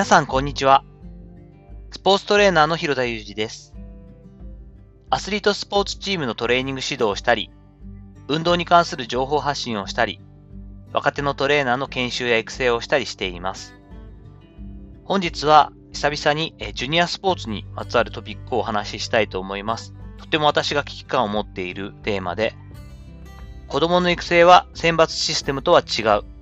皆さん、こんにちは。スポーツトレーナーの広田裕二です。アスリートスポーツチームのトレーニング指導をしたり、運動に関する情報発信をしたり、若手のトレーナーの研修や育成をしたりしています。本日は久々にジュニアスポーツにまつわるトピックをお話ししたいと思います。とても私が危機感を持っているテーマで、子供の育成は選抜システムとは違う。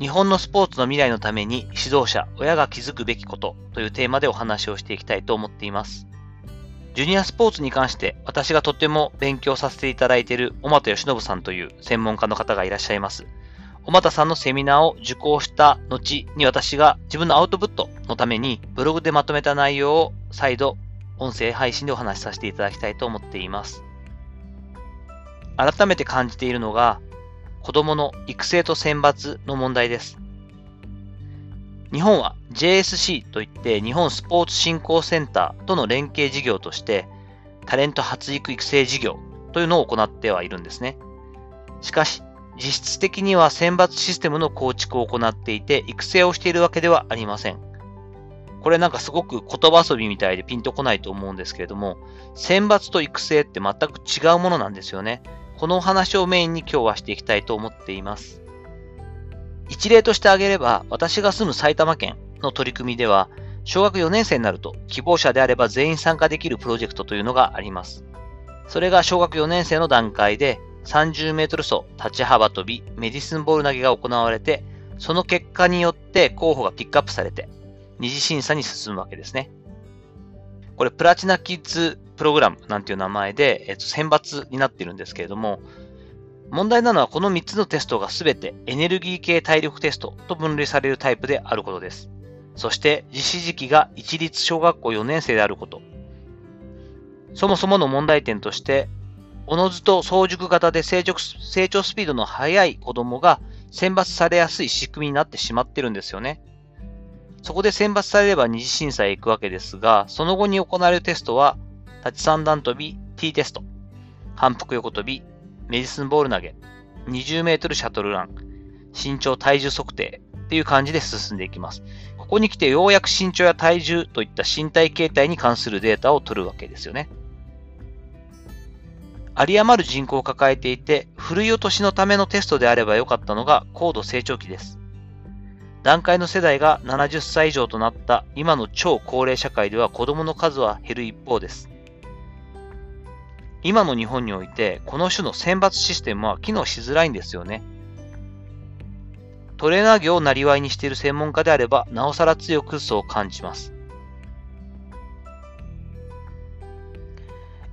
日本のスポーツの未来のために指導者、親が気づくべきことというテーマでお話をしていきたいと思っています。ジュニアスポーツに関して私がとても勉強させていただいている小又義信さんという専門家の方がいらっしゃいます。小又さんのセミナーを受講した後に私が自分のアウトプットのためにブログでまとめた内容を再度音声配信でお話しさせていただきたいと思っています。改めて感じているのが子供の育成と選抜の問題です。日本は JSC といって日本スポーツ振興センターとの連携事業としてタレント発育育成事業というのを行ってはいるんですね。しかし、実質的には選抜システムの構築を行っていて育成をしているわけではありません。これなんかすごく言葉遊びみたいでピンとこないと思うんですけれども、選抜と育成って全く違うものなんですよね。このお話をメインに今日はしていきたいと思っています。一例として挙げれば、私が住む埼玉県の取り組みでは、小学4年生になると希望者であれば全員参加できるプロジェクトというのがあります。それが小学4年生の段階で30メートル走、立ち幅跳び、メディスンボール投げが行われて、その結果によって候補がピックアップされて、二次審査に進むわけですね。これ、プラチナキッズプログラムなんていう名前で、えっと、選抜になっているんですけれども、問題なのはこの3つのテストがすべてエネルギー系体力テストと分類されるタイプであることです。そして実施時期が一律小学校4年生であること。そもそもの問題点として、おのずと早熟型で成長成長スピードの速い子供が選抜されやすい仕組みになってしまってるんですよね。そこで選抜されれば二次審査へ行くわけですが、その後に行われるテストは、立ち三段跳び、T テスト、反復横跳び、メディスンボール投げ、20メートルシャトルラン、身長体重測定っていう感じで進んでいきます。ここに来てようやく身長や体重といった身体形態に関するデータを取るわけですよね。有り余る人口を抱えていて、ふるい落としのためのテストであればよかったのが高度成長期です。段階の世代が70歳以上となった今の超高齢社会では子供の数は減る一方です。今の日本において、この種の選抜システムは機能しづらいんですよね。トレーナー業をなりにしている専門家であれば、なおさら強くそう感じます。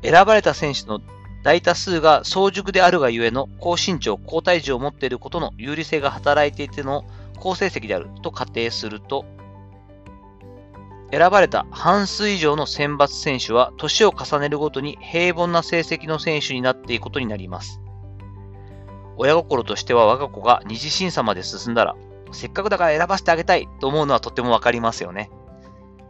選ばれた選手の大多数が早熟であるがゆえの高身長、高体重を持っていることの有利性が働いていての好成績であると仮定すると、選ばれた半数以上の選抜選手は年を重ねるごとに平凡な成績の選手になっていくことになります。親心としては我が子が二次審査まで進んだら、せっかくだから選ばせてあげたいと思うのはとてもわかりますよね。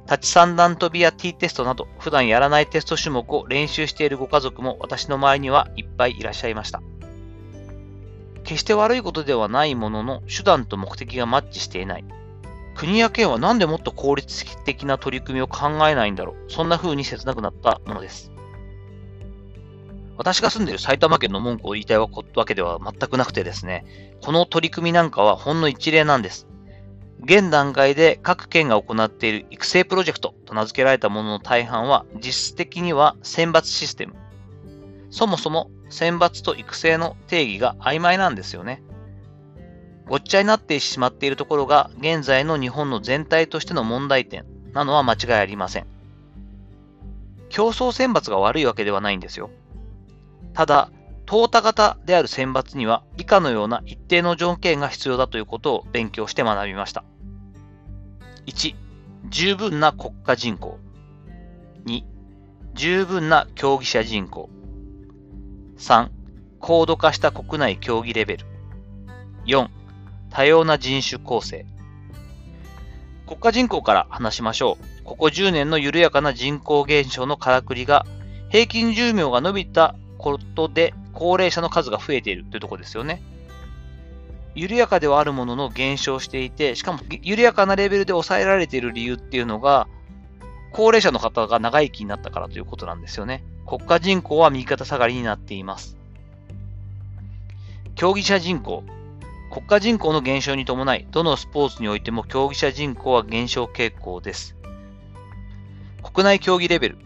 立ち三段跳びや T テストなど普段やらないテスト種目を練習しているご家族も私の周りにはいっぱいいらっしゃいました。決して悪いことではないものの、手段と目的がマッチしていない。国や県はなんでもっと効率的な取り組みを考えないんだろう。そんな風に切なくなったものです。私が住んでいる埼玉県の文句を言いたいわけでは全くなくてですね、この取り組みなんかはほんの一例なんです。現段階で各県が行っている育成プロジェクトと名付けられたものの大半は実質的には選抜システム。そもそも選抜と育成の定義が曖昧なんですよね。ごっちゃになってしまっているところが現在の日本の全体としての問題点なのは間違いありません。競争選抜が悪いわけではないんですよ。ただ、淘汰型である選抜には以下のような一定の条件が必要だということを勉強して学びました。1、十分な国家人口。2、十分な競技者人口。3、高度化した国内競技レベル。4、多様な人種構成。国家人口から話しましょう。ここ10年の緩やかな人口減少のからくりが、平均寿命が伸びたことで高齢者の数が増えているというところですよね。緩やかではあるものの減少していて、しかも緩やかなレベルで抑えられている理由っていうのが、高齢者の方が長生きになったからということなんですよね。国家人口は右肩下がりになっています。競技者人口。国家人口の減少に伴い、どのスポーツにおいても競技者人口は減少傾向です。国内競技レベル。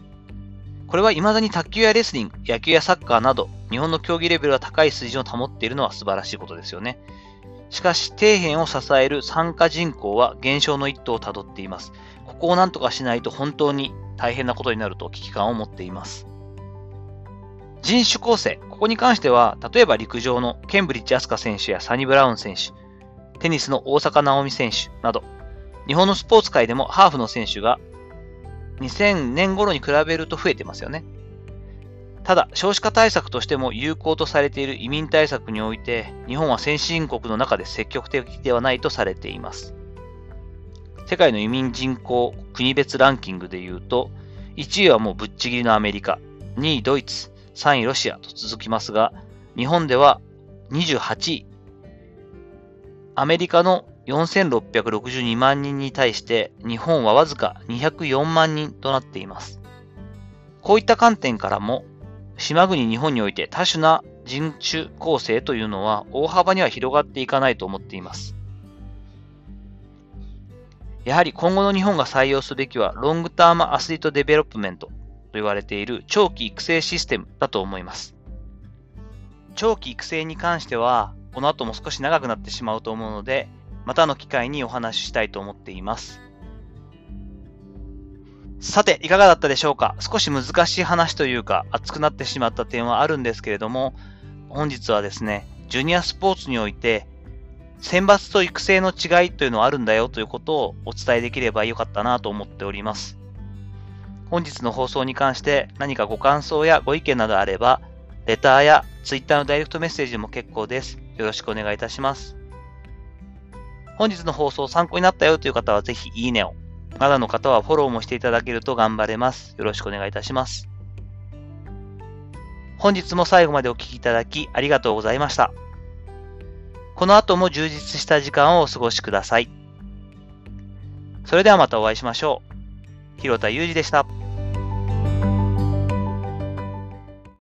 これは未だに卓球やレスリング、野球やサッカーなど、日本の競技レベルが高い水準を保っているのは素晴らしいことですよね。しかし、底辺を支える参加人口は減少の一途をたどっています。ここを何とかしないと本当に大変なことになると危機感を持っています。人種構成。ここに関しては、例えば陸上のケンブリッジ・アスカ選手やサニブラウン選手、テニスの大坂なおみ選手など、日本のスポーツ界でもハーフの選手が2000年頃に比べると増えてますよね。ただ、少子化対策としても有効とされている移民対策において、日本は先進国の中で積極的ではないとされています。世界の移民人口国別ランキングで言うと、1位はもうぶっちぎりのアメリカ、2位ドイツ、3位ロシアと続きますが、日本では28位。アメリカの4662万人に対して日本はわずか204万人となっています。こういった観点からも、島国日本において多種な人種構成というのは大幅には広がっていかないと思っています。やはり今後の日本が採用すべきは Long Term Athlete Development 言われている長期育成システムだと思います。長期育成に関しては、この後も少し長くなってしまうと思うので、またの機会にお話ししたいと思っています。さて、いかがだったでしょうか？少し難しい話というか、熱くなってしまった点はあるんですけれども、本日はですね、ジュニアスポーツにおいて、選抜と育成の違いというのはあるんだよということをお伝えできればよかったなと思っております。本日の放送に関して何かご感想やご意見などあれば、レターや Twitter のダイレクトメッセージも結構です。よろしくお願いいたします。本日の放送参考になったよという方はぜひいいねを。まだの方はフォローもしていただけると頑張れます。よろしくお願いいたします。本日も最後までお聴きいただきありがとうございました。この後も充実した時間をお過ごしください。それではまたお会いしましょう。広田祐二でした。